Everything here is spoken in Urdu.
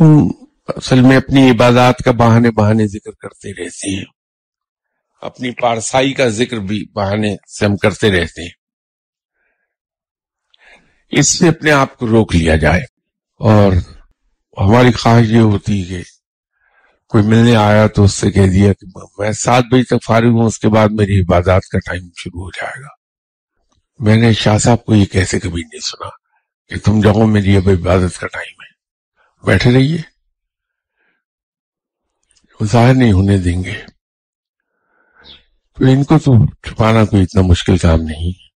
ہم اصل میں اپنی عبادات کا بہانے بہانے ذکر کرتے رہتے ہیں۔ اپنی پارسائی کا ذکر بھی بہانے سے ہم کرتے رہتے ہیں۔ اس سے اپنے آپ کو روک لیا جائے۔ اور ہماری خواہش یہ ہوتی ہے کہ کوئی ملنے آیا تو اس سے کہہ دیا کہ میں سات بجے تک فارغ ہوں، اس کے بعد میری عبادات کا ٹائم شروع ہو جائے گا۔ میں نے شاہ صاحب کو یہ کیسے کبھی نہیں سنا کہ تم جاؤ میری اب عبادت کا ٹائم بیٹھے رہیے۔ ظاہر نہیں ہونے دیں گے۔ تو ان کو تو چھپانا کوئی اتنا مشکل کام نہیں۔